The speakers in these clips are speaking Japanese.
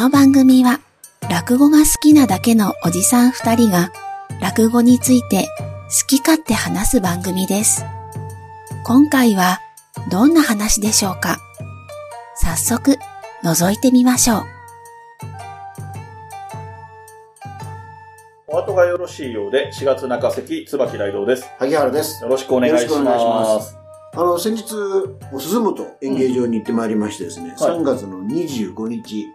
の番組は落語が好きなだけのおじさん二人が落語について好き勝手話す番組です。今回はどんな話でしょうか？早速覗いてみましょう。お後がよろしいようで、4月中関椿雷道です。萩原です。よろしくお願いしま。ますあの、先日、鈴本演芸場に行ってまいりましてですね、はい3月の25日、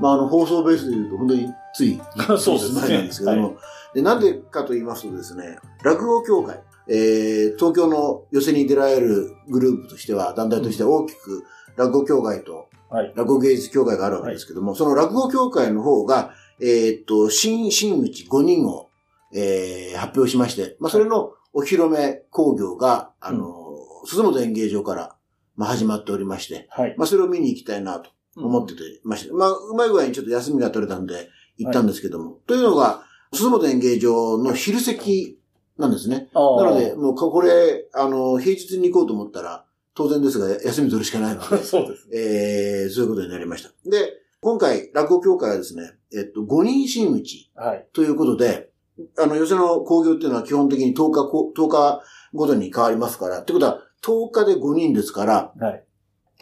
まあ、あの、放送ベースで言うと、本当につい、そうですね。前なんですけども、で、なんでかと言いますとですね、落語協会、えー、東京の寄席に出られるグループとしては、団体としては大きく、落語協会と、はい。落語芸術協会があるわけですけども、その落語協会の方が、えーっと、新真打ち5人を、えー発表しまして、まあ、それのお披露目興行が、あの、鈴本演芸場から、まあ、始まっておりまして、はい。まあ、それを見に行きたいなと思っててまして、まあ、うまい具合にちょっと休みが取れたんで、行ったんですけども、というのが、鈴本演芸場の昼席なんですね。なので、もうこれ、あの、平日に行こうと思ったら、当然ですが、休み取るしかないので、そうですね。えー、そういうことになりました。で、今回、落語協会はですね、えっと、5人真打ちはい。ということで、あの、寄せの興行っていうのは基本的に10日こ、10日ごとに変わりますから、ってことは、10日で5人ですから、はい。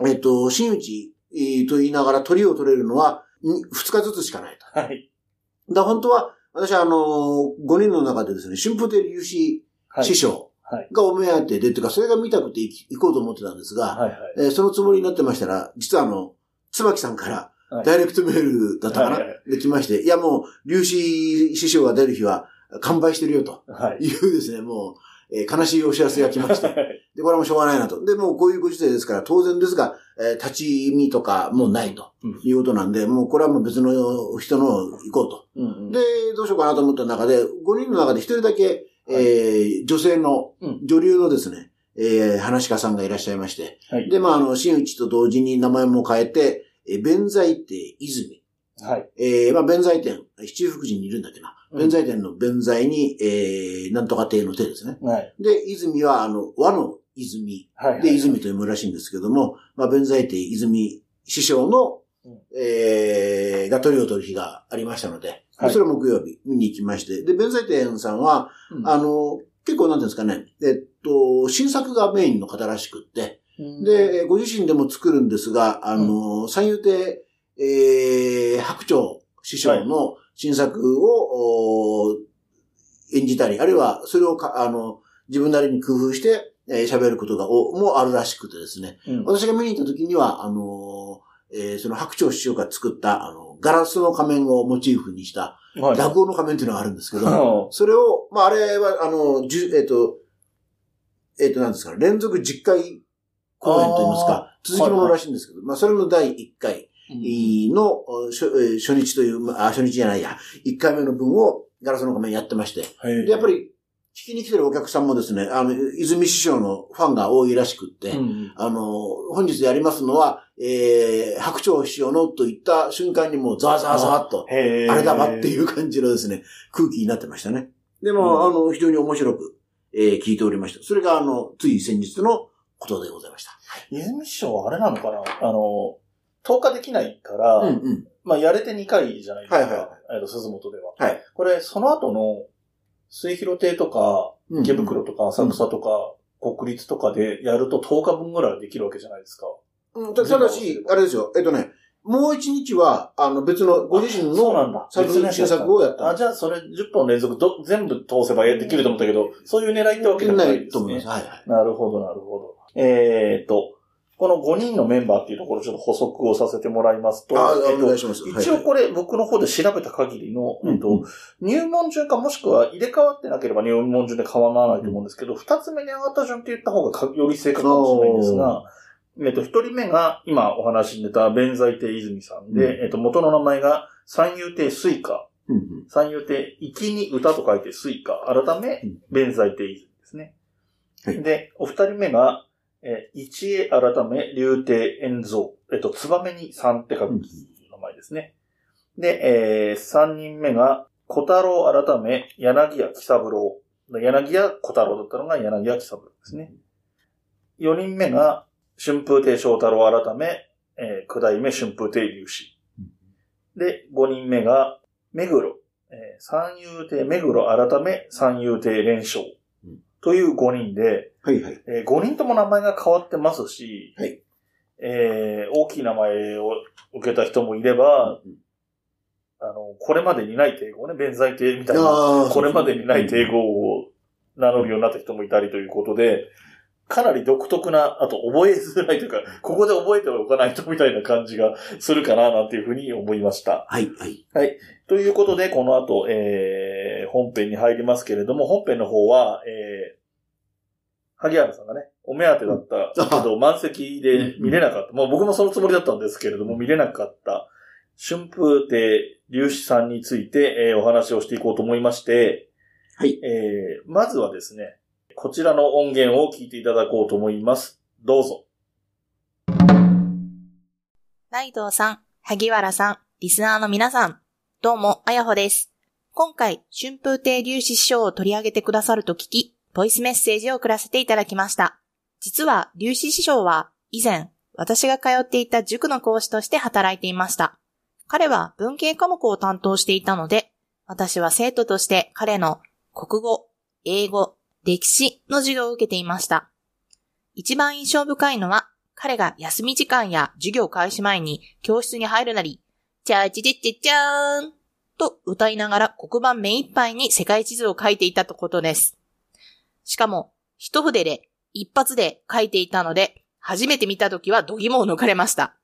えっと、真打ちえーと言いながら鳥を取れるのは2日ずつしかないと。はい。だから本当は、私はあの5人の中でですね、春風亭隆志はい。師匠はい。がお目当てで、っていうか、それが見たくて行こうと思ってたんですが、はい。はい。えーそのつもりになってましたら、実はあの、椿さんからはい、ダイレクトメールだったかな、はいはいで来まして、いやもう、粒子師匠が出る日は完売してるよとはい。いうですね、もう、えー悲しいお知らせが来まして、で、これはもうしょうがないなと。で、もうこういうご時世ですから、当然ですが、えー立ち見とかもうないとうんいうことなんで、もうこれはもう別の人の行こうと。うんうんで、どうしようかなと思った中で、5人の中で1人だけ、えー女性のうん、女流のですね、えー話し家さんがいらっしゃいまして、はい。で、まあ、あの、真打ちと同時に名前も変えて、えー弁財亭泉。はい。えーまあ、弁財天、七福神にいるんだっけな。うん弁財天の弁財に、えーなんとか亭の亭ですね。はい。で、泉は、あの、和の泉。はい。で、泉と読むらしいんですけども、まあ、弁財亭泉師匠のうん、えー、が鳥を取る日がありましたので、はい。それは木曜日見に行きまして、で、弁財天さんは、うん。あの、結構なんていうんですかね、えっと、新作がメインの方らしくって、で、ご自身でも作るんですが、あの、三遊亭、えー、白鳥師匠の新作を、お演じたり、あるいはそれをか、あの、自分なりに工夫して、えー喋ることが、お、もあるらしくてですね。うん私が見に行った時には、あの、えーその白鳥師匠が作った、あの、ガラスの仮面をモチーフにした、はい。落語の仮面っていうのがあるんですけど、はそれを、まあ、あれは、あの、じゅえっ、と、えっ、と、なんですかね、連続10回公演といいますか、続きものらしいんですけど、まあ、それの第1回の、お初えー初日という、まあ、初日じゃないや、1回目の分をガラスの仮面やってまして、い。で、やっぱり、聞きに来てるお客さんもですね、あの、泉師匠のファンが多いらしくって、うんあの、本日やりますのは、えー、白鳥師匠のと言った瞬間にもうザワザワザワっと、あれだわっていう感じのですね、空気になってましたね。でも、うんあの、非常に面白く、えー聞いておりました。それが、あの、つい先日のことでございました。泉師匠はあれなのかな？あの、10日できないから、うんうん。まあ、やれて2回じゃないですか。はいはいはいえっと、鈴本では。はい。これ、その後の、末広亭とか、うん池袋とか、浅草とか、国立とかでやると10日分ぐらいできるわけじゃないですか。うん、たただし、あれですよ、えっとね、もう一日は、あの、別の、ご自身のそうなんだ。作品新作をやったあ、じゃあそれ10本連続ど全部通せばできると思ったけど、そういう狙いってわけでもないですね。と思います。はいはい。なるほど、なるほど。えーっと、この5人のメンバーっていうところちょっと補足をさせてもらいますと、あ、えっとお願いします。一応これ僕の方で調べた限りの、えっと入門順かもしくは入れ替わってなければ入門順で変わらないと思うんですけど、二、つ目に上がった順って言った方がかより正確かもしれないんですが、えっと、一人目が今お話に出た弁財亭和泉さんで、うんえっと、元の名前が三遊亭粋歌。三遊亭、粋に歌と書いて粋歌。改めうん、弁財亭和泉ですね。はいで、お二人目が、えー市江改め、柳亭燕三。えっと、ツバメに三って書く名前ですね。で、えー三人目が、小太郎改め、柳家喜三郎。柳家小太郎だったのが柳家喜三郎ですね。四人目が、春風亭昇太郎改め、えー九代目春風亭隆志。で、5人目が、目黒、えー三遊亭目黒改め三遊亭連勝。という5人で、はいはい。え5人とも名前が変わってますし、はいえー大きい名前を受けた人もいれば、あの、これまでにない帝語ね、弁財帝みたいな、これまでにない帝語。語を名乗るようになった人もいたりということで、かなり独特な、あと覚えづらいというか、ここで覚えておかないとみたいな感じがするかな、なんていうふうに思いました。はいはい。ということで、この後、えー、本編に入りますけれども、本編の方は、えー、萩原さんがね、お目当てだったけど、満席で見れなかった。もう僕もそのつもりだったんですけれども、見れなかった、春風亭隆志さんについて、えーお話をしていこうと思いまして、はい。えー、まずはですね、こちらの音源を聞いていただこうと思います。どうぞ。ライドウさん、萩原さん、リスナーの皆さん、どうも、あやほです。今回、春風亭隆志師匠を取り上げてくださると聞き、ボイスメッセージを送らせていただきました。実は、隆志師匠は、以前、私が通っていた塾の講師として働いていました。彼は文系科目を担当していたので、私は生徒として彼の国語、英語、歴史の授業を受けていました。一番印象深いのは、彼が休み時間や授業開始前に教室に入るなり、チャーチチッチッチャーンと歌いながら黒板目いっぱいに世界地図を書いていたとことです。しかも、一筆で、一発で書いていたので、初めて見た時は度肝を抜かれました。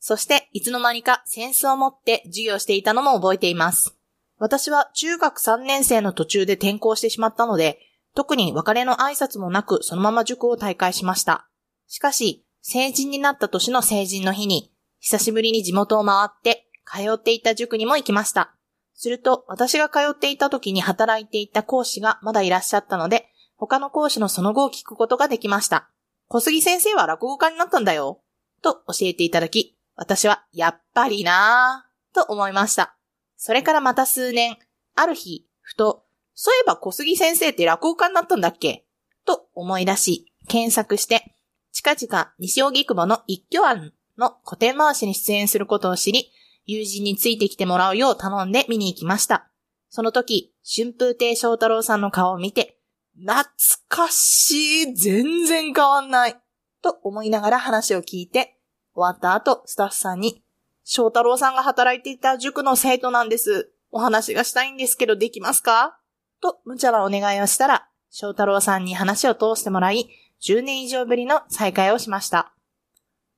そして、いつの間にかセンスを持って授業していたのも覚えています。私は中学3年生の途中で転校してしまったので、特に別れの挨拶もなくそのまま塾を退会しました。しかし、成人になった年の成人の日に、久しぶりに地元を回って、通っていた塾にも行きました。すると、私が通っていた時に働いていた講師がまだいらっしゃったので、他の講師のその後を聞くことができました。小杉先生は落語家になったんだよ。と教えていただき、私は、やっぱりなぁ、と思いました。それからまた数年、ある日、ふと、そういえば小杉先生って落語家になったんだっけ？と思い出し、検索して、近々西荻窪の一挙案の古典回しに出演することを知り、友人についてきてもらうよう頼んで見に行きました。その時、春風亭昇太郎さんの顔を見て、懐かしい、全然変わんない、と思いながら話を聞いて、終わった後、スタッフさんに、翔太郎さんが働いていた塾の生徒なんです。お話がしたいんですけどできますか？と、無茶なお願いをしたら、翔太郎さんに話を通してもらい、10年以上ぶりの再会をしました。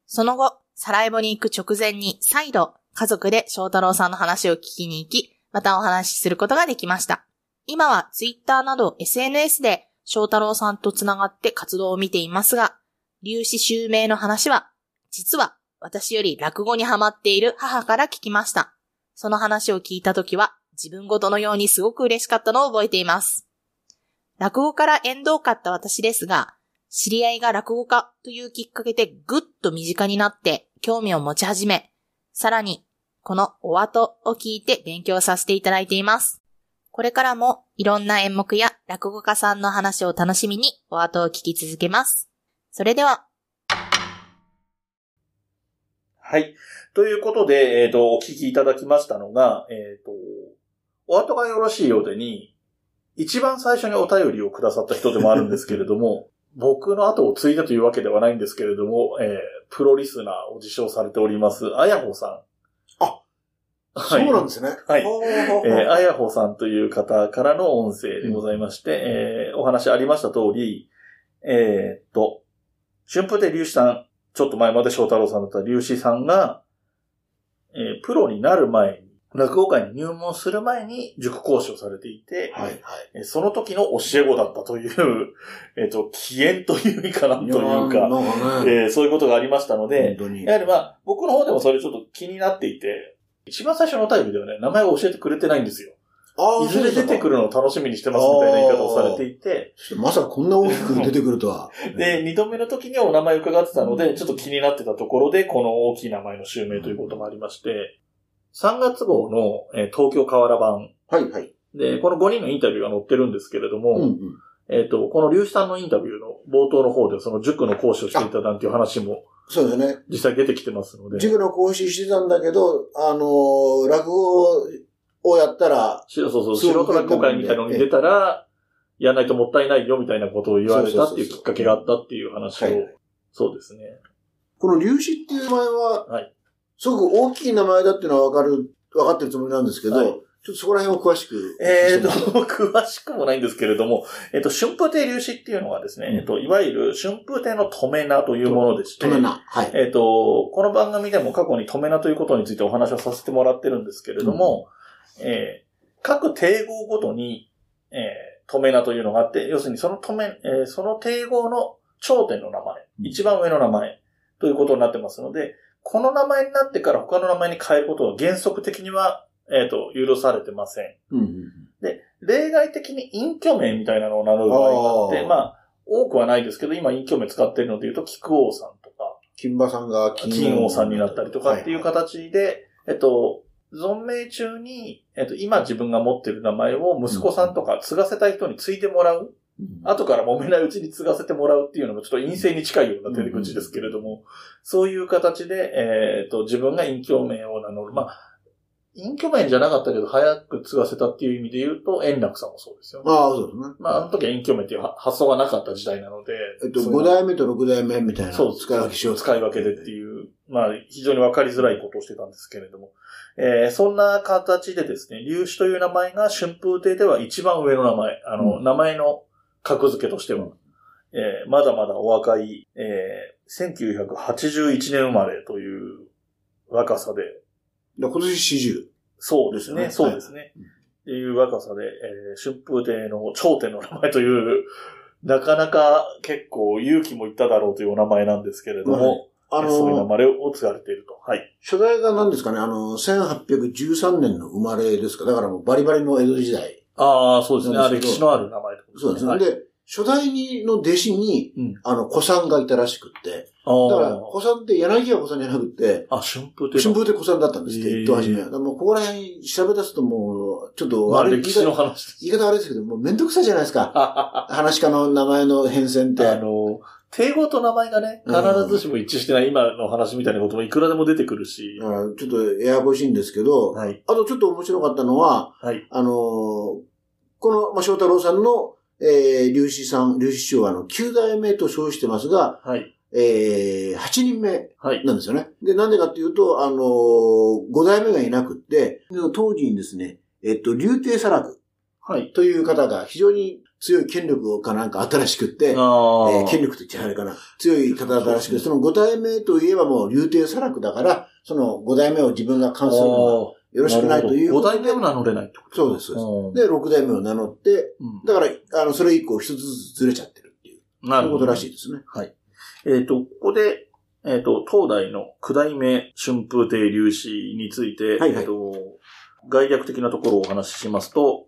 その後、サラエボに行く直前に再度、家族で翔太郎さんの話を聞きに行き、またお話しすることができました。今はツイッターなど SNS で翔太郎さんとつながって活動を見ていますが、粒子襲名の話は、実は私より落語にハマっている母から聞きました。その話を聞いたときは、自分ごとのようにすごく嬉しかったのを覚えています。落語から縁遠かった私ですが、知り合いが落語家というきっかけでぐっと身近になって興味を持ち始め、さらに、このお後を聞いて勉強させていただいています。これからもいろんな演目や落語家さんの話を楽しみにお後を聞き続けます。それでは、はい。ということで、えっ、と、お聞きいただきましたのが、えっ、と、お後がよろしいようでに、一番最初にお便りをくださった人でもあるんですけれども、僕の後を継いだというわけではないんですけれども、えープロリスナーを自称されております、あやほさん。あ、はい。そうなんですね。はいえーあやほさんという方からの音声でございまして、えーお話ありました通り、えーっと、春風亭隆志さん、ちょっと前まで翔太郎さんだった隆志さんが、えープロになる前に、落語会に入門する前に塾講師をされていて、はいはい。えーその時の教え子だったという、えーっと、起源という意味かなというか、ね、えーそういうことがありましたので。やはりまあ、僕の方でもそれちょっと気になっていて、一番最初のお便りではね、名前を教えてくれてないんですよ。あいずれ出てくる。るのを楽しみにしてますみたいな言い方をされていて、まさかこんな大きく出てくるとは。で、二度目の時にはお名前を伺ってたので、ちょっと気になってたところで、この大きい名前の襲名ということもありまして、3月号の、えー東京河原版はいはい。で、この5人のインタビューが載ってるんですけれども、うんうん。えっ、と、この隆志さんのインタビューの冒頭の方で、その塾の講師をしていたなんていう話もそうですね。実際出てきてますので。塾の講師してたんだけど、あのー落語をやったら、しそうそう、そう素人落語会みたいなのに出たら、やらないともったいないよみたいなことを言われたっていうきっかけがあったっていう話をはい、そうですね。この粒子っていう名前は、はいすごく大きい名前だっていうのはわかる、わかってるつもりなんですけど、はいちょっとそこら辺を詳しく。えーと、詳しくもないんですけれども、えっ、と、春風亭粒子っていうのはですね、うんえっ、と、いわゆる春風亭の止めなというものでして、止めな。はい。えっ、と、この番組でも過去に止めなということについてお話をさせてもらってるんですけれども、えー各定号ごとに、えー止めなというのがあって、要するにその止め、えーその定号の頂点の名前、うん一番上の名前ということになってますので、この名前になってから他の名前に変えることは原則的には、えっ、と、許されてません。うんうん例外的に隠居名みたいなのを名乗る場合があって、まあ、多くはないですけど、今隠居名使ってるので言うと、菊王さんとか、金馬さんが金王さんになったりとかっていう形で、えっと、存命中に、えっと、今自分が持ってる名前を息子さんとか継がせたい人に継いでもらう。後から揉めないうちに継がせてもらうっていうのもちょっと陰性に近いような手口ですけれども、そういう形で、えっと、自分が隠居名を名乗る。まあ、隠居名じゃなかったけど、早く継がせたっていう意味で言うと、円楽さんもそうですよね。ああ、そうですね。まあ、あの時は隠居名っていう発想がなかった時代なので、えっと、5そういうの代目と6代目みたいな。そう、使い分けしよう使い分けでっていう、まあ、非常にわかりづらいことをしてたんですけれども、えーそんな形でですね、粒子という名前が春風亭では一番上の名前、あの、うん名前の格付けとしては、えーまだまだお若い、えー1981年生まれという若さで、で今年40。そうですね、そうですねそうですね。っていう若さで、えー春風亭の頂点の名前という、なかなか結構勇気もいっただろうというお名前なんですけれども、あそういう名の、前を継がれていると。はい。初代が何ですかね、あの、1813年の生まれですか？だからもうバリバリの江戸時代。ああ、そうですね。歴史のある名前とそうですね。はい、で、初代にの弟子に、うんあの、子さんがいたらしくって。だから、子さんって柳家子さんじゃなくって、あ、春風亭春風亭子さんだったんですって、へー一等初めは。もうここら辺調べ出すともう、ちょっとまあ、悪い歴史の話です。言い方悪いですけど、もうめんどくさいじゃないですか。あ 話し家の名前の変遷って。の、定語と名前がね、必ずしも一致してない今の話みたいなこともいくらでも出てくるし。ちょっとややこしいんですけど、はい。あとちょっと面白かったのは、はい。あのーこの、まあ、翔太郎さんの、えー、粒子さん、粒子師匠はあの、9代目と称してますが、はい。えー、8人目はい。なんですよね。で、なんでかっていうと、あのー、5代目がいなくって、当時にですね、えっと、竜亭沙楽はい。という方が非常に強い権力かなんかあったらしくって、ああ、えー権力と言っちゃあれかな。強い方だったらしくて、その5代目といえばもう竜亭沙楽だから、その5代目を自分が関するのがよろしくないという5ことで。代目を名乗れないってこと？そうです、でです。で、6代目を名乗って、うんだから、あの、それ以降一つずつずれちゃってるっていう、そういうことらしい。いですね。はい。えっ、と、ここで、えっ、と、東大の九代目春風亭粒子について、はいはいえっ、と、概略的なところをお話ししますと、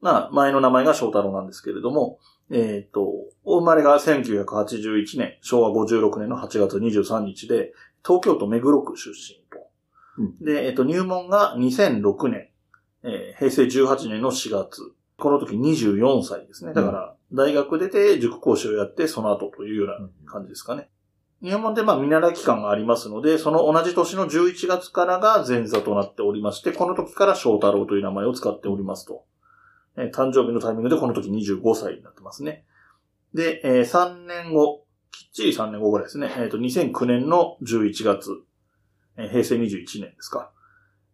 まあ、前の名前が翔太郎なんですけれども、えっ、と、お生まれが1981年、昭和56年の8月23日で、東京都目黒区出身と。うんで、えっ、と、入門が2006年、えー平成18年の4月。この時24歳ですね。だから、大学出て塾講師をやって、その後というような感じですかね。入門でまあ見習い期間がありますので、その同じ年の11月からが前座となっておりまして、この時から翔太郎という名前を使っておりますと。えー誕生日のタイミングでこの時25歳になってますね。で、えー3年後、きっちり3年後ぐらいですね。えっ、と、2009年の11月、えー平成21年ですか。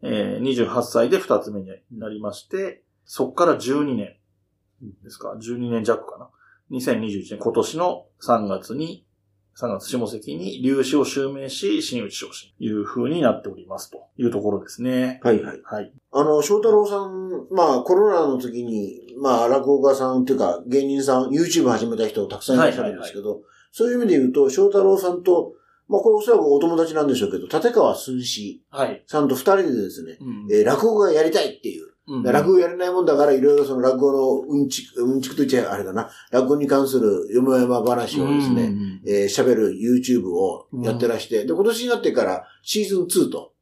えー28歳で2つ目になりまして、そこから12年ですか。12年弱かな。2021年、今年の3月に、3月下関に粒子を襲名し、新内昇進という風になっておりますというところですね。はいはい。はい。あの、翔太郎さん、まあ、コロナの時に、まあ、落語家さんっていうか、芸人さん、YouTube 始めた人たくさんいらっしゃるんですけど、そういう意味で言うと、翔太郎さんと、まあ、これおそらくお友達なんでしょうけど、立川寸志はい。さんと二人でですね、うん。えー落語がやりたいっていう、うん。落語やれないもんだから、いろいろその落語のうんちく、うんちくと言っちゃあれだな、落語に関するよもやま話をですね、うんえー喋る YouTube をやってらして、で、今年になってからシーズン2と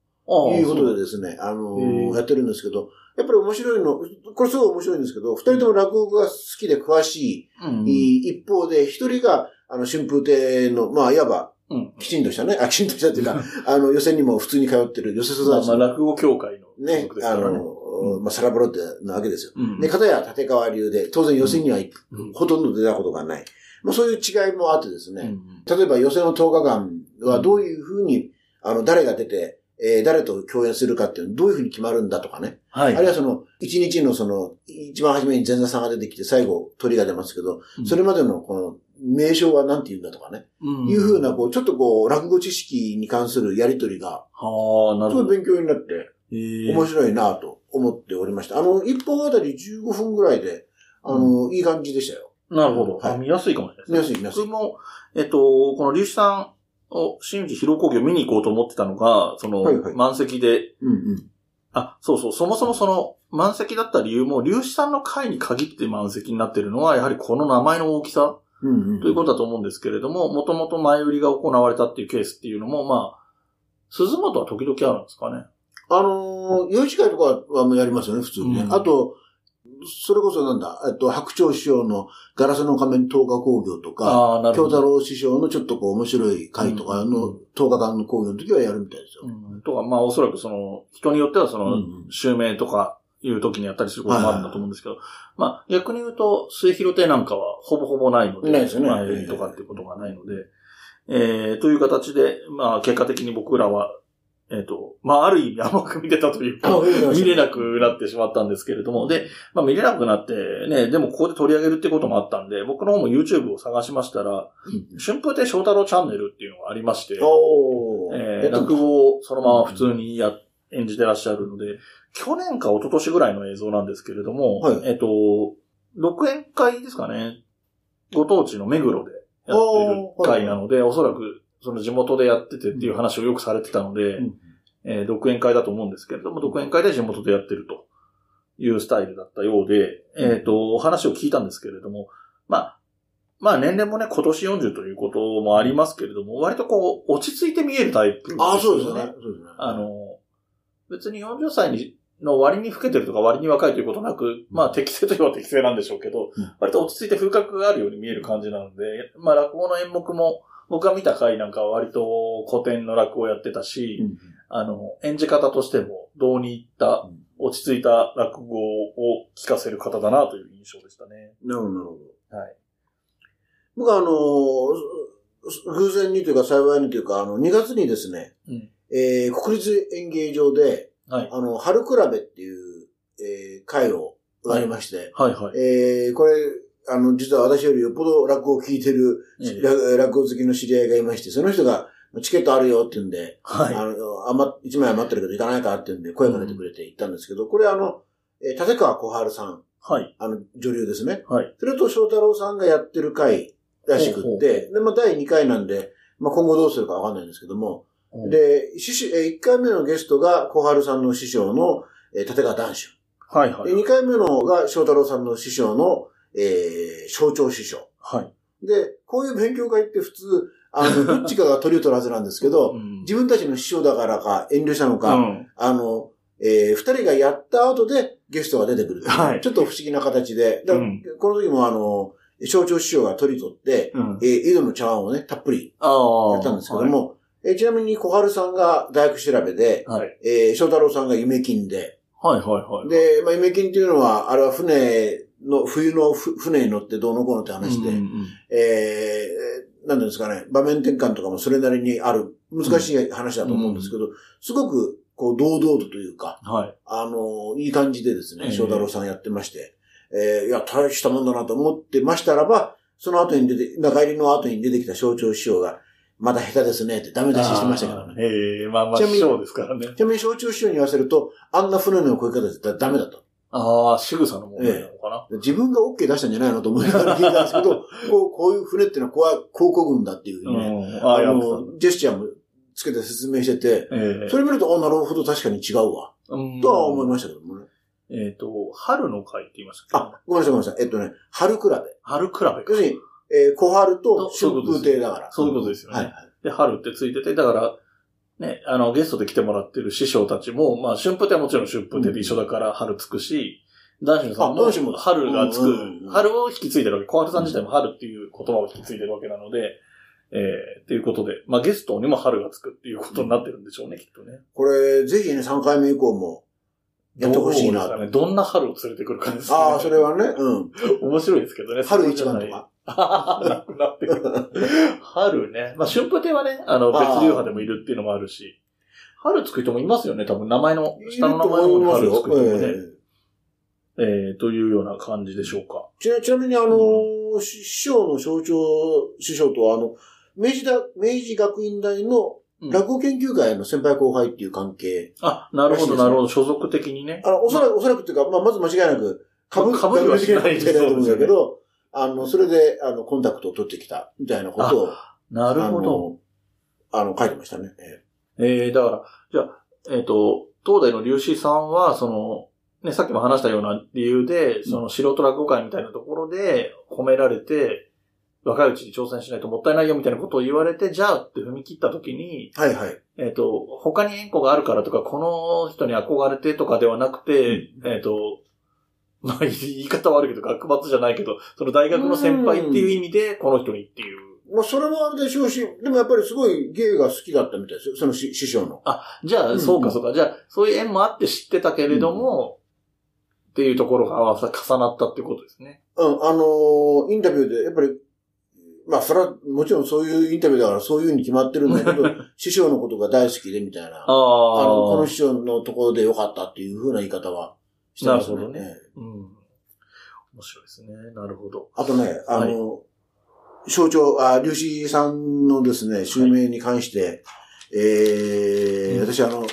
いうことでですね、あのーやってるんですけど、やっぱり面白いの、これすごい面白いんですけど、二人とも落語が好きで詳しい、うん。一方で、一人が、あの、春風亭の、まあ、いわば、うん。きちんとしたね、あ、きちんとしたっていうか、あの、予選にも普通に通ってる寄せ育まあ、ちまあ、落語協会のねあ。の、まあ、サラブロってなわけですよ。うんで、片や立川流で、当然予選にはうんほとんど出たことがない。まあ、そういう違いもあってですね、うん例えば予選の10日間はどういうふうに、あの、誰が出て、えー誰と共演するかっていうのどういうふうに決まるんだとかね。はい。あるいはその、一日のその、一番初めに前座さんが出てきて、最後鳥が出ますけど、うんそれまでのこの、名称は何て言うんだとかね。うんいうふうな、こう、ちょっとこう、落語知識に関するやりとりが、はあ、なるほど。すごい勉強になって、ええ面白いなと思っておりました。あの、一本あたり15分ぐらいで、あの、いい感じでしたよ。なるほど。はいあ見やすいかもしれないですね。見やすい、見やすい。僕も、えっと、この粒子さんを新内広工業見に行こうと思ってたのが、その、はいはい満席で、うんうん。あ、そうそう、そもそもその、満席だった理由も、粒子さんの会に限って満席になってるのは、やはりこの名前の大きさうんうん。ということだと思うんですけれども、もともと前売りが行われたっていうケースっていうのも、まあ、鈴本は時々あるんですかね？あのー、幼稚会とかはやりますよね、普通にね。うんあと、それこそなんだ、えっと、白鳥師匠のガラスの仮面東画工業とか、京。太郎師匠のちょっとこう面白い会とかの10日間の工業の時はやるみたいですよ。うん、とか、まあ、おそらくその、人によってはその、うん襲名とかいう時にやったりすることもあるんだと思うんですけど、まあ、逆に言うと、末広亭なんかはほぼほぼないので、ないですよね。とかっていうことがないので、えー、という形で、まあ、結果的に僕らは、えっ、と、まあ、ある意味甘く見てたというか、見れなくなってしまったんですけれども、で、まあ見れなくなってね、でもここで取り上げるってこともあったんで、僕の方も YouTube を探しましたら、うん。春風亭昇太郎チャンネルっていうのがありまして、おー。えー、落語をそのまま普通にや、演じてらっしゃるので、去年か一昨年ぐらいの映像なんですけれども、はいえっ、と、独演会ですかね、ご当地の目黒でやってる会なので、おそらくその地元でやっててっていう話をよくされてたので、うんえー独演会だと思うんですけれども、独演会で地元でやってるというスタイルだったようで、えっ、と、話を聞いたんですけれども、まあ、まあ年齢もね、今年40ということもありますけれども、割とこう、落ち着いて見えるタイプ、ああ、そうですよね。。そうですね。あの、別に40歳にの割に老けてるとか割に若いということなく、まあ適正といえば適正なんでしょうけど、うん割と落ち着いて風格があるように見える感じなので、まあ落語の演目も、僕が見た回なんかは割と古典の落語をやってたし、うんあの、演じ方としても、道に行ったうん、落ち着いた落語を聞かせる方だなという印象でしたね。なるほど、なるほど。はい。僕はあのー、偶然にというか幸いにというか、あの、2月にですね、うんえー国立演芸場で、はい。あの、春比べっていう、えー会をがありまして、はいはい。えーこれ、あの、実は私よりよっぽど落語を聞いてる、ええ落落語好きの知り合いがいまして、その人が、チケットあるよって言うんで、はい。あの、余っ、一枚余ってるけど行かないかって言うんで、声かけてくれて行ったんですけど、これあの、えー立川小春さん、はい。あの、女流ですね。はい。それと翔太郎さんがやってる回らしくほうほって、で、まあ、第2回なんで、まあ、今後どうするかわかんないんですけども、で、師匠、えー、1回目のゲストが小春さんの師匠の、えー立川談春。はいはい。で、2回目のが翔太郎さんの師匠の、えー、象徴師匠。はい。で、こういう勉強会って普通、あの、どっちかが取りを取るはずなんですけど、うん自分たちの師匠だからか遠慮したのか、うんあの、えー、二人がやった後でゲストが出てくるはいちょっと不思議な形で、だうんこの時もあの、象徴師匠が取り取って、うん。えー、井戸の茶碗をね、たっぷりああ。やったんですけども、えーちなみに小春さんが大学調べで、はい。はい。えー、翔太郎さんが夢金で、はいはいはい。で、まあ、夢金っていうのは、あれは船の、冬のふ船に乗ってどうのこうのって話で、うんうんえー、なんですかね、場面転換とかもそれなりにある、難しい話だと思うんですけど、すごく、こう、堂々とというか、うん。はい。あの、いい感じでですね、ええ翔太郎さんやってまして、えー、いや、大したもんだなと思ってましたらば、その後に出て、中入りの後に出てきた象徴師匠が、まだ下手ですねってダメ出ししてましたけどね。ええまあまあ、ちなみに師匠ですからね。ちなみに象徴師匠に言わせると、あんな船の声方絶対ダメだと。ああ、仕草の問題なのかな。自分が OK 出したんじゃないのと思いながら聞いたんですけど、こうこういう船っていうのはこう航行軍だっていうふうにね、うん。あの、ジェスチャーもつけて説明してて、ええそれ見ると、あ、なるほど、確かに違うわ。うんとは思いましたけどもね。えっと、春の会って言いましたっけ？あ、ごめんなさい、ごめんなさい。えっとね、春比べ。春比べか要するに、えー小春と春風亭だから。そういうことですよねはいはい。で、春ってついてて、だから、ね、あの、ゲストで来てもらってる師匠たちも、まあ、春風亭はもちろん春風亭で一緒だから春つくし、男子さんもも春がつくうんうんうん、春を引き継いでるわけ。小春さん自体も春っていう言葉を引き継いでるわけなので、えー、ということで、まあゲストにも春がつくっていうことになってるんでしょうね、きっとね。これ、ぜひね、3回目以降も、やってほしいなどね。どんな春を連れてくるかですね。ああ、それはね、うん。面白いですけどね。春一番とか。か。なくなってくる。春ね。まあ、春風亭はね、あの、別流派でもいるっていうのもあるし、春つく人もいますよね、多分名前の、下の名前の春つく人もね。えー、というような感じでしょうか。ちなちなみに、あのー、師匠の象徴師匠とは、あの、明治だ、明治学院大の落語研究会の先輩後輩っていう関係。あ、なるほど、なるほど。所属的にね。あの、おそらく、おそらくっていうか、まあ、まず間違いなく、株、株はしないと思うんだけど、あの、それで、あの、コンタクトを取ってきた、みたいなことを。なるほど。あの、書いてましたね。えー、えー、だから、じゃあ、えっ、ー、と、東大の粒子さんは、その、ね、さっきも話したような理由で、その素人落語会みたいなところで褒められて、若いうちに挑戦しないともったいないよみたいなことを言われて、じゃあって踏み切った時に、はいはい。えっ、ー、と、他に縁故があるからとか、この人に憧れてとかではなくて、えっ、ー、と、まあ、言い方悪いけど、学閥じゃないけど、その大学の先輩っていう意味で、この人にっていう。まあ、それもあるでしょうし、でもやっぱりすごい芸が好きだったみたいですよ。その師匠の。あ、じゃあ、そうかそうか。じゃあ、そういう縁もあって知ってたけれども、っていうところが重なったっていうことですね。うん、あのー、インタビューで、やっぱり、まあ、それは、もちろんそういうインタビューだからそういうふうに決まってるんだけど、師匠のことが大好きでみたいな。ああの、この師匠のところでよかったっていうふうな言い方はしてますね。なるほどね。うん。面白いですね。なるほど。あとね、あの、はい、象徴、あ、粒子さんのですね、襲名に関して、はい、えー、うん、私あの、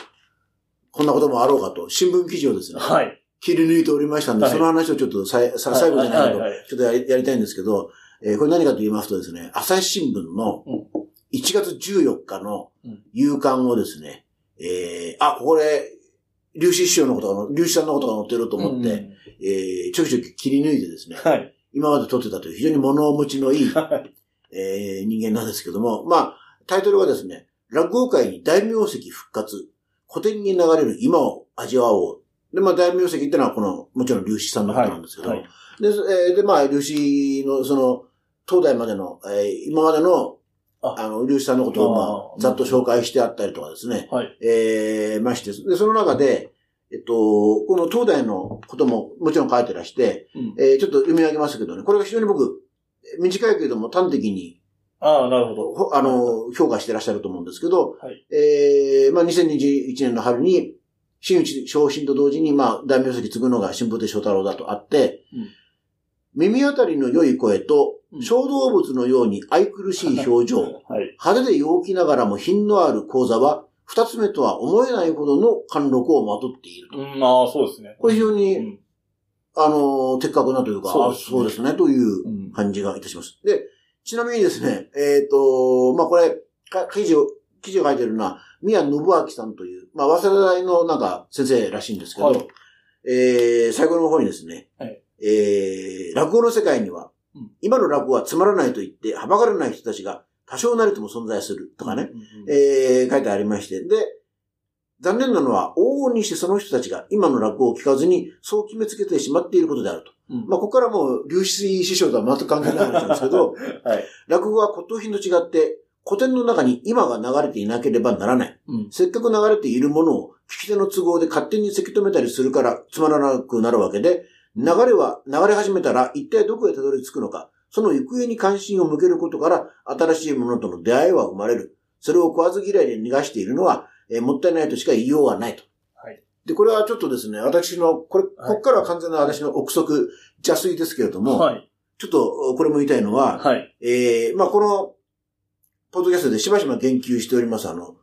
こんなこともあろうかと、新聞記事をですね、はい。切り抜いておりましたんで、はい、その話をちょっとさ最後じゃないけど、ちょっとやりやりたいんですけど、えー、これ何かと言いますとですね、朝日新聞の1月14日の夕刊をですね、えー、あ、これ、粒子師匠のことが、粒子さんのことが載ってると思って、うん、えー、ちょきちょき切り抜いてですね、はい、今まで撮ってたという非常に物持ちのいい、はい、えー、人間なんですけども、まあ、タイトルはですね、落語界に大名跡復活、古典に流れる今を味わおう。で、まあ、大名跡っていうのは、この、もちろん、粒子さんのことなんですけど、はい。はい、で、えー、で、まあ、粒子の、その、東大までの、えー、今までの、あの、粒子さんのことを、まあ、ざっと紹介してあったりとかですね、はい、えー、まして、で、その中で、えっと、この東大のことももちろん書いてらして、うん、えー、ちょっと読み上げますけどね、これが非常に僕、短いけれども端的に、ああ、なるほど。あの、評価してらっしゃると思うんですけど、はい、えー、まあ、2021年の春に、新内昇進と同時に、まあ、大名跡継ぐのが新風亭昇太郎だとあって、うん、耳当たりの良い声と、小動物のように愛くるしい表情、はい、派手で陽気ながらも品のある講座は、二つ目とは思えないほどの貫禄をまとっていると。うん、まあ、そうですね。これ非常に、うん、あの、的確なというか、そうですね、そうですねという感じがいたします。で、ちなみにですね、えっ、ー、と、まあ、これ、記事を、記事を書いてるのは、宮信明さんという、まあ、早稲田大のなんか先生らしいんですけど、はい、えー、最後の方にですね、はい、えー、落語の世界には、うん、今の落語はつまらないと言ってはばかれない人たちが多少なりとも存在するとかね、えー、書いてありまして、で、残念なのは、往々にしてその人たちが今の落語を聞かずに、そう決めつけてしまっていることであると。うん、まあ、ここからもう、流出師匠とは全く関係ない話なんですけど、はい、落語は骨董品と違って、古典の中に今が流れていなければならない。うん、せっかく流れているものを聞き手の都合で勝手にせき止めたりするからつまらなくなるわけで、流れは流れ始めたら一体どこへたどり着くのか、その行方に関心を向けることから新しいものとの出会いは生まれる。それを食わず嫌いで逃がしているのは、えー、もったいないとしか言いようがないと。はい。で、これはちょっとですね、私の、これ、こっからは完全な私の憶測、邪推ですけれども、はい。ちょっと、これも言いたいのは、はい。えー、まあ、この、ポッドキャストでしばしば言及しております、あの、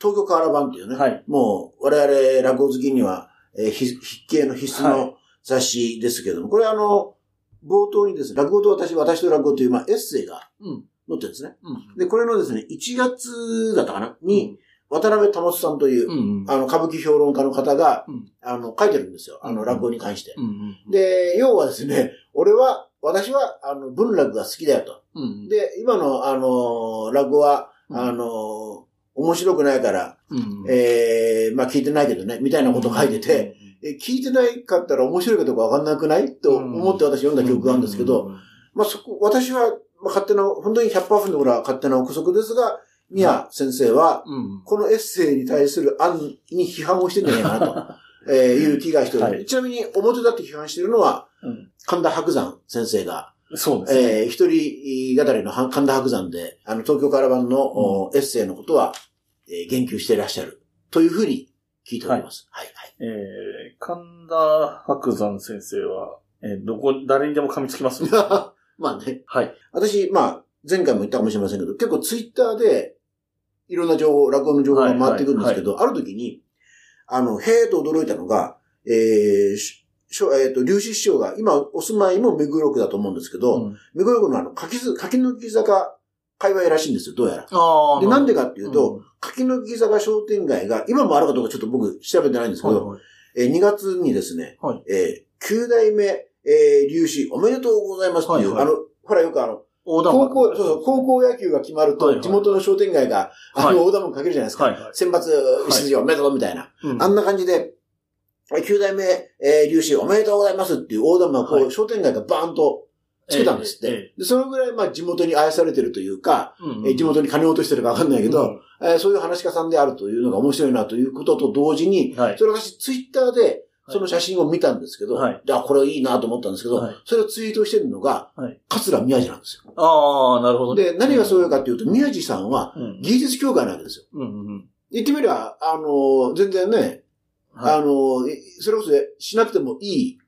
東京カーラ版っていうね、はい、もう我々落語好きには、えー、筆記の必須の雑誌ですけども、これあの、冒頭にですね、落語と私、私と落語という、まあ、エッセイが載ってるんですね。うん、で、これのですね、1月だったかな？に、うん、渡辺保さんという、うんうん、あの、歌舞伎評論家の方が、うん、あの、書いてるんですよ。あの、落語に関して。うんうん、で、要はですね、俺は、私は、あの、文楽が好きだよと。で、今の、あの、落語は、あの、面白くないから、うん、ええー、まあ聞いてないけどね、みたいなこと書いてて、うん、え聞いてないかったら面白いかどうかわかんなくない？と思って私読んだ曲があるんですけど、まあそこ、私は、まあ、勝手な、本当に100%これは勝手な憶測ですが、宮先生は、うん。このエッセイに対する案に批判をしてんじゃないかなと、えーいう気がしております、はい。ちなみに表立って批判しているのは、うん。神田伯山先生が、そうですね。えー一人語りの神田伯山で、あの、東京カラバンの、おエッセイのことは、えー言及していらっしゃる。というふうに聞いております。はい、はい。えー、神田伯山先生は、えーどこ、誰にでも噛みつきます。まあね。はい。私、まあ、前回も言ったかもしれませんけど、結構ツイッターで、いろんな情報、落語の情報が回っていくんですけど、ある時に、あの、へーと驚いたのが、えーししょえっ、と、粒子師匠が、今お住まいも目黒区だと思うんですけど、うん目黒区のあの、柿ず、柿の木坂界隈らしいんですよ、どうやら。で、なんでかっていうと、うん。柿の木坂商店街が、今もあるかどうかちょっと僕調べてないんですけど、はいはい。えー2月にですね、はい。えー9代目、えー、粒子おめでとうございますっていう、はいはい。あの、ほらよくあの、高校、そうそう、高校野球が決まると、地元の商店街が、あはい。の、横断幕かけるじゃないですか。はいはい。選抜出場おめでとうみたいな。うん。あんな感じで、9代目、えー、粒子おめでとうございますっていう横断幕をはい。商店街がバーンとつけたんですって。えええで、そのぐらい、まあ、地元に愛されてるというか、うんえー地元に金を落としてるかわかんないけど、うんえーそういう話し家さんであるというのが面白いなということと同時に、はい。それ私ツイッターでその写真を見たんですけど、はいあ、これいいなと思ったんですけど、はいそれをツイートしてるのが、はい桂宮治なんですよ。ああ、なるほどね。で、何がそういうかっていうと、宮治さんはうん。芸術協会なわけですよ。うんうん言ってみれば、あの、全然ね、はいあの、いそれこそしなくてもいい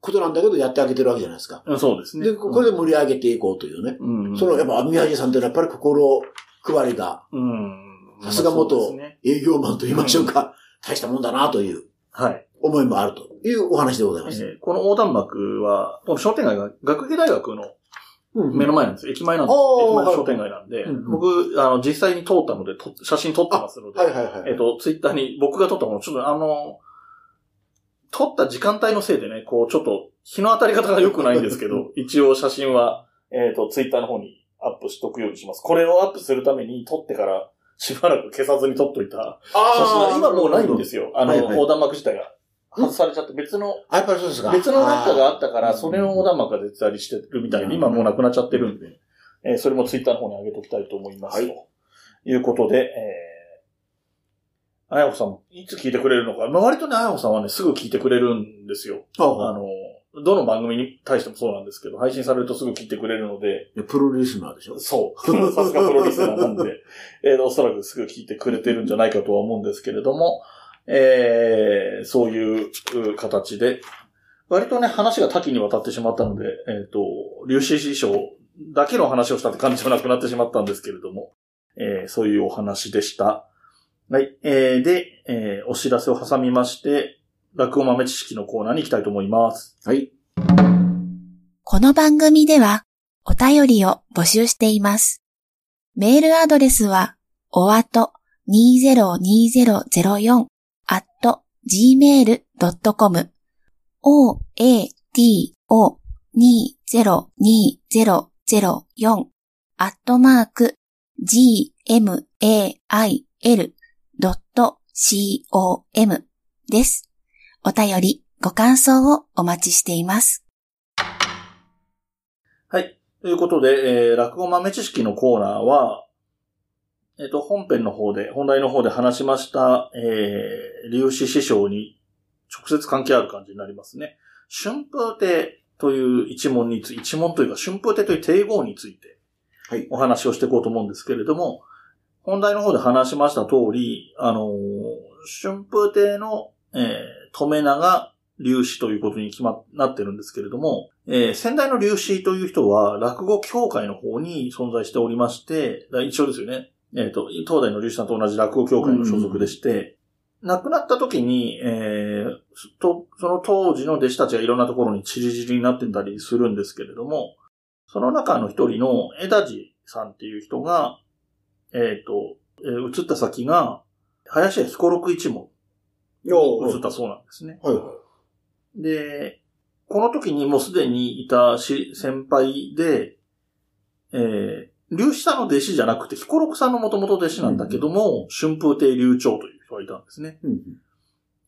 ことなんだけどやってあげてるわけじゃないですか。うん。そうですね。で、ここれで盛り上げていこうというね。うんうん。その、やっぱ宮治さんってやっぱり心配りが、うん。さすが元営業マンと言いましょうか、大したもんだなというはい。思いもあるというお話でございます。えーこの横断幕は、この商店街が学芸大学のうん目の前なんですよ。駅前なんです駅前の商店街なんで、僕、あの、実際に通ったので、と写真撮ってますので、はいはいはい。えっ、と、ツイッターに僕が撮ったもの、ちょっとあの、撮った時間帯のせいでね、こう、ちょっと、日の当たり方が良くないんですけど、一応写真は、えっ、と、ツイッターの方にアップしとくようにします。これをアップするために撮ってから、しばらく消さずに撮っといた写真が今もうないんですよ。あの、はいはい。横断幕自体が。外されちゃって、別の、あ、やっぱりそうですか。別の中があったから、それの横断幕が出てたりしてるみたいで、今もうなくなっちゃってるんで、えーそれもツイッターの方に上げておきたいと思います。はい。ということで、えー、あやほさんもいつ聞いてくれるのか。まあ、割とね、あやほさんはね、すぐ聞いてくれるんですよ。はあはああの、どの番組に対してもそうなんですけど、配信されるとすぐ聞いてくれるので、いやプロリスナーでしょ？そう。さすがプロリスナーなんで、えーおそらくすぐ聞いてくれてるんじゃないかとは思うんですけれども、えーそういうう形で、割とね、話が多岐にわたってしまったので、えっ、と、粒子師匠だけの話をしたって感じじゃなくなってしまったんですけれども、えーそういうお話でした。はい。えーで、えーお知らせを挟みまして、落語豆知識のコーナーに行きたいと思います。はい。この番組ではお便りを募集しています。メールアドレスは、おあと202004 at gmail.com o, a, t, o, 202004アットマーク g, m, a, i, l, com です。お便り、ご感想をお待ちしています。はい。ということで、えー、落語豆知識のコーナーは、えっ、と、本編の方で、本題の方で話しました、えー、粒子師匠に直接関係ある感じになりますね。春風亭という一問について、一問というか春風亭という定号について、はいお話をしていこうと思うんですけれども、本題の方で話しました通り、あのー春風亭の、えー、止め長粒子ということに決まっ、なってるんですけれども、えー先代の粒子という人は落語協会の方に存在しておりまして、だ一応ですよね。えっ、と、東大の粒子さんと同じ落語協会の所属でして、亡くなった時に、えーと、その当時の弟子たちがいろんなところに散り散りになってたりするんですけれども、その中の一人の枝地さんっていう人が、えっ、と、えー移った先が、林家彦六一門移ったそうなんですね。はいはで、この時にもうすでにいたし先輩で、えー、粒子さんの弟子じゃなくて、彦六さんの元々弟子なんだけども、春風亭流長という人がいたんですね。い。うん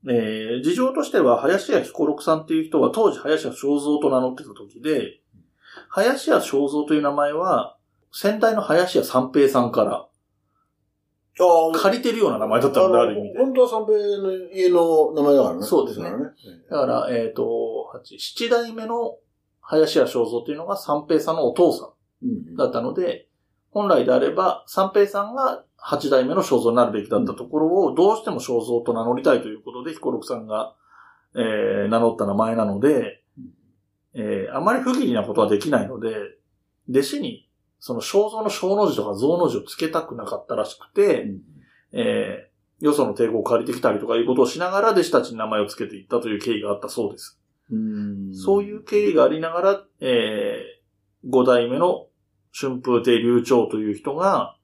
えー、事情としては、林家彦六さんっていう人は当時林家正蔵と名乗ってた時で、林家正蔵という名前は、先代の林家三平さんから借りてるような名前だったので、ある意味で。本当は三平の家の名前だからね。そうですね。だから、えっ、と、八七代目の林家正蔵というのが三平さんのお父さうんんだったので、本来であれば、三平さんが八代目の正蔵になるべきだったところを、どうしても正蔵と名乗りたいということで、彦六さんが、えー名乗った名前なので、えーあまり不義理なことはできないので、弟子に、その正蔵の正の字とか造の字をつけたくなかったらしくて、うんえーよその帝国を借りてきたりとかいうことをしながら弟子たちに名前をつけていったという経緯があったそうです。うんそういう経緯がありながら、えー、五代目の春風亭流暢という人が、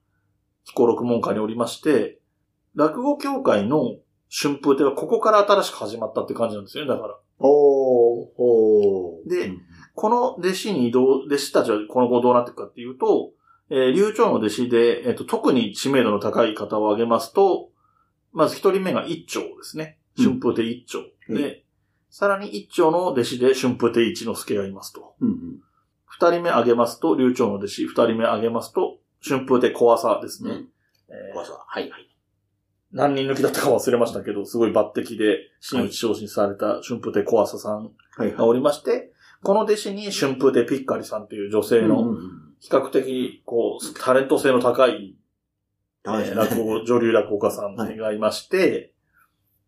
彦六門下におりまして、落語協会の春風亭はここから新しく始まったって感じなんですよね、だから。おー、おー。でうんこの弟子にどう、弟子たちはこの後どうなっていくかっていうと、えー、流暢の弟子で、えっ、と、特に知名度の高い方を挙げますと、まず一人目が一丁ですね。うん春風亭一丁。うんで、さらに一丁の弟子で春風亭一之輔がいますと。うんうん。二人目挙げますと、流暢の弟子。二人目挙げますと、春風亭小朝ですね。うんえー怖さ。はいはい。何人抜きだったか忘れましたけど、すごい抜擢で真打ち昇進された春風亭小朝さんはいはい。がおりまして、この弟子に春風亭ピッカリさんという女性の比較的、こう、タレント性の高い、はいえー落語、女流落語家さんがいまして、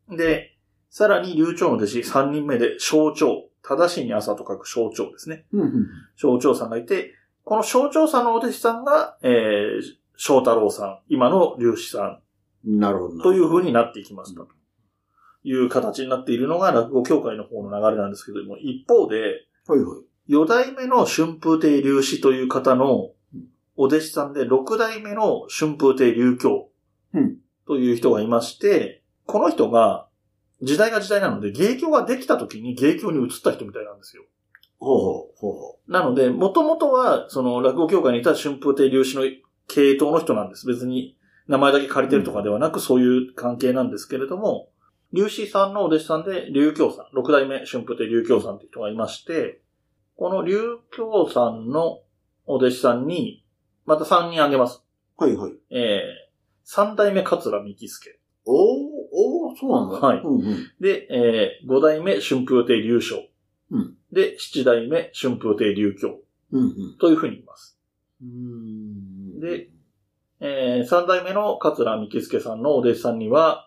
で、さらに流暢の弟子3人目で象徴、正しいに朝と書く象徴ですね。象徴さんがいて、この象徴さんのお弟子さんが、えー、翔太郎さん、今の龍子さなるほど。んという風になっていきました。という形になっているのが落語協会の方の流れなんですけども、一方で、はいはい。四代目の春風亭龍子という方のお弟子さんで、六代目の春風亭龍京うんという人がいまして、この人が時代が時代なので、芸協ができた時に芸協に移った人みたいなんですよ。ほうほう、ほうほなので、もともとは、その落語協会にいた春風亭龍子の系統の人なんです。別に名前だけ借りてるとかではなく、そういう関係なんですけれども、龍子さんのお弟子さんで、龍京さん、六代目春風亭龍京さんっていう人がいまして、この龍京さんのお弟子さんに、また3人あげます。う。はいはい。えー、三代目桂三木助。おー、おー、そうなんだ。はいうんうん。で、えー、五代目春風亭龍昇。うんで、七代目春風亭龍京。うんうん。というふうに言います。うーんで、えー、三代目の桂三木助さんのお弟子さんには、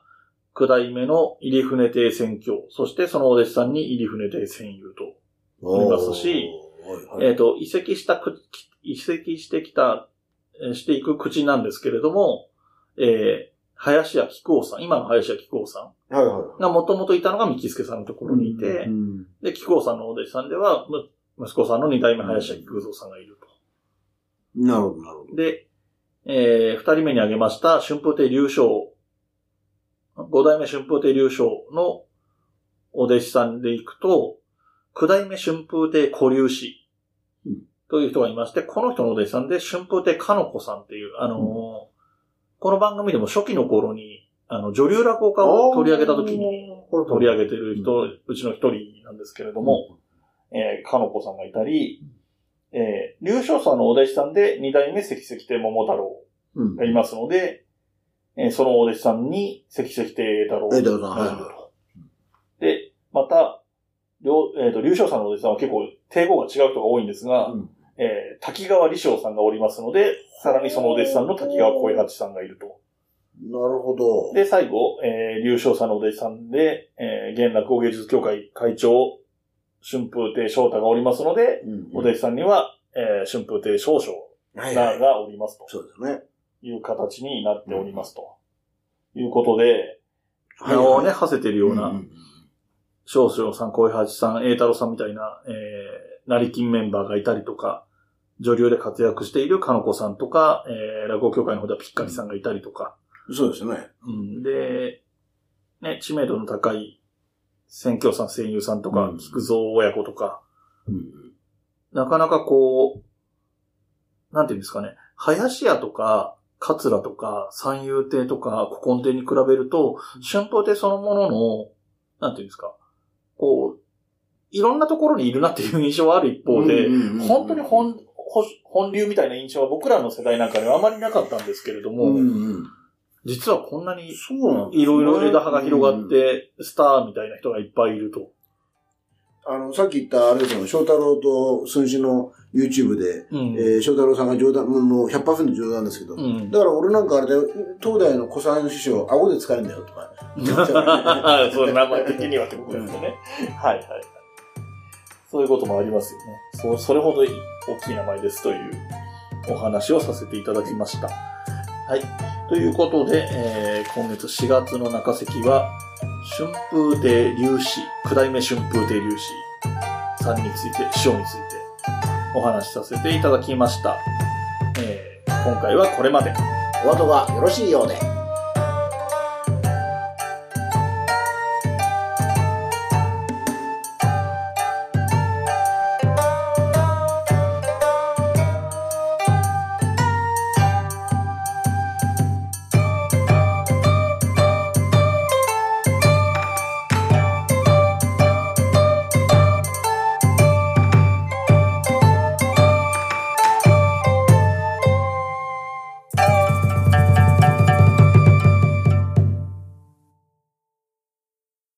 九代目の入船亭宣教、そしてそのお弟子さんに入船亭宣友と、おりますしはいはいえっ、と、移籍したく、移籍してきた、えーしていく口なんですけれども、えー、林家木久扇さん、今の林家木久扇さはいはい。んがもともといたのが三木助さんのところにいて、うんで、木久扇さんのお弟子さんでは、む息子さんの二代目林家木久蔵さんがいると。なるほど、なるほど。で、えー、二人目に挙げました、春風亭流昇。五代目春風亭流昇のお弟子さんで行くと、九代目春風亭古流氏うん。という人がいまして、この人のお弟子さんで、春風亭かの子さんっていう、あのーこの番組でも初期の頃に、あの、女流落語家を取り上げた時に取り上げてる人、うちの一人なんですけれども、えー、かのこさんがいたり、えー、流昇さんのお弟子さんで二代目関石亭桃太郎うん。がいますので、えーそのお弟子さんに関石亭太郎え、だから、はい。で、また、両えっ、と、流昇さんのお弟子さんは結構、帝語が違う人が多いんですが、い。うんえー滝川理章さんがおりますので、さらにそのお弟子さんの滝川小八さんがいると。なるほど。で、最後、えー、流昇さんのお弟子さんで、えー、現落語芸術協会会長、春風亭昇太がおりますので、うんお弟子さんには、えー、春風亭少々が。がおりますとそうですね。いう形になっておりますと。いうことで、はい名をね、馳せてるような、ん少々さん、小八さん、栄太郎さんみたいな、えー、成金メンバーがいたりとか、女流で活躍しているかのこさんとか、えー、落語協会の方ではピッカリさんがいたりとか、そうですね。うん、で、ね、知名度の高い、選挙さん、声優さんとかう、ん。菊蔵親子とか、うん。なかなかこう、なんていうんですかね、林家とか、桂とか、三遊亭とか、古今亭に比べると、春風亭そのものの、なんていうんですか、こう、いろんなところにいるなっていう印象はある一方で、本当に本、ほ本流みたいな印象は僕らの世代なんかにはあまりなかったんですけれども、うんうん。実はこんなにいろいろ枝葉が広がっ。て、スターみたいな人がいっぱいいると。あの、さっき言った、あれですよ、翔太郎と寸志の YouTube で、うんえー翔太郎さんが冗談、もうもう100%冗談ですけど、うんだから俺なんかあれで、東大の古参師匠、顎で使えるんだよとか。そう、名前的にはってことですよね。はいはいはい。そういうこともありますよね。そう、それほど大きい名前ですというお話をさせていただきました。はい。ということで、えー今月4月の中席は、春風亭粒子、九代目春風亭粒子さんについて、師匠についてお話しさせていただきました。えー今回はこれまで。お後がよろしいようで。